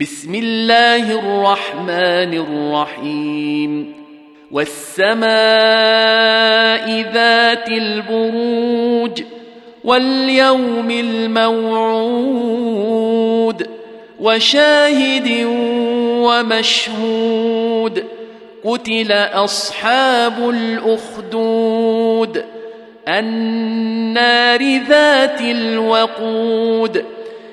بسم الله الرحمن الرحيم. والسماء ذات البروج واليوم الموعود وشاهد ومشهود قتل أصحاب الأخدود النار ذات الوقود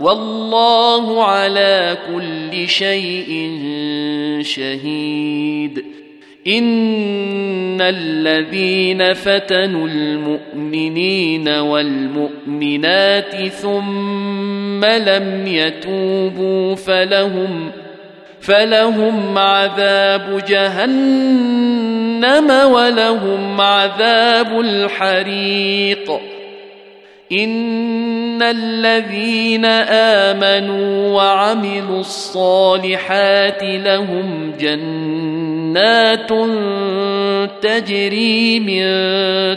والله على كل شيء شهيد. إن الذين فتنوا المؤمنين والمؤمنات ثم لم يتوبوا فلهم فلهم عذاب جهنم ولهم عذاب الحريق. ان الذين امنوا وعملوا الصالحات لهم جنات تجري من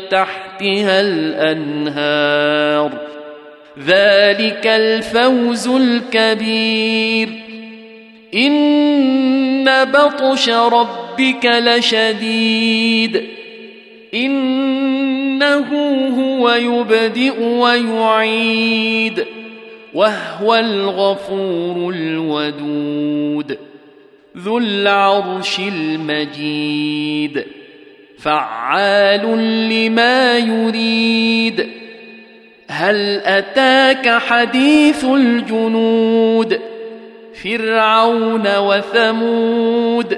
تحتها الانهار ذلك الفوز الكبير ان بطش ربك لشديد إنه هو يبدئ ويعيد وهو الغفور الودود ذو العرش المجيد فعال لما يريد هل أتاك حديث الجنود فرعون وثمود